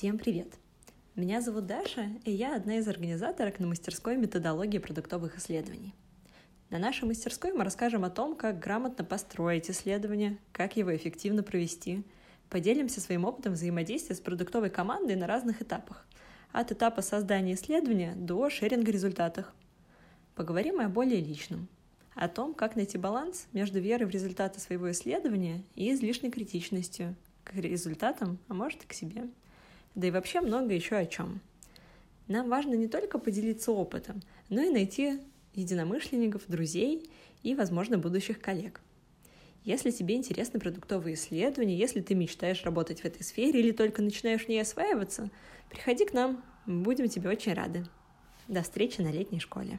Всем привет! Меня зовут Даша, и я одна из организаторок на мастерской методологии продуктовых исследований. На нашей мастерской мы расскажем о том, как грамотно построить исследование, как его эффективно провести, поделимся своим опытом взаимодействия с продуктовой командой на разных этапах, от этапа создания исследования до шеринга результатов. Поговорим о более личном, о том, как найти баланс между верой в результаты своего исследования и излишней критичностью к результатам, а может и к себе – да и вообще много еще о чем. Нам важно не только поделиться опытом, но и найти единомышленников, друзей и, возможно, будущих коллег. Если тебе интересны продуктовые исследования, если ты мечтаешь работать в этой сфере или только начинаешь в ней осваиваться, приходи к нам, будем тебе очень рады. До встречи на летней школе.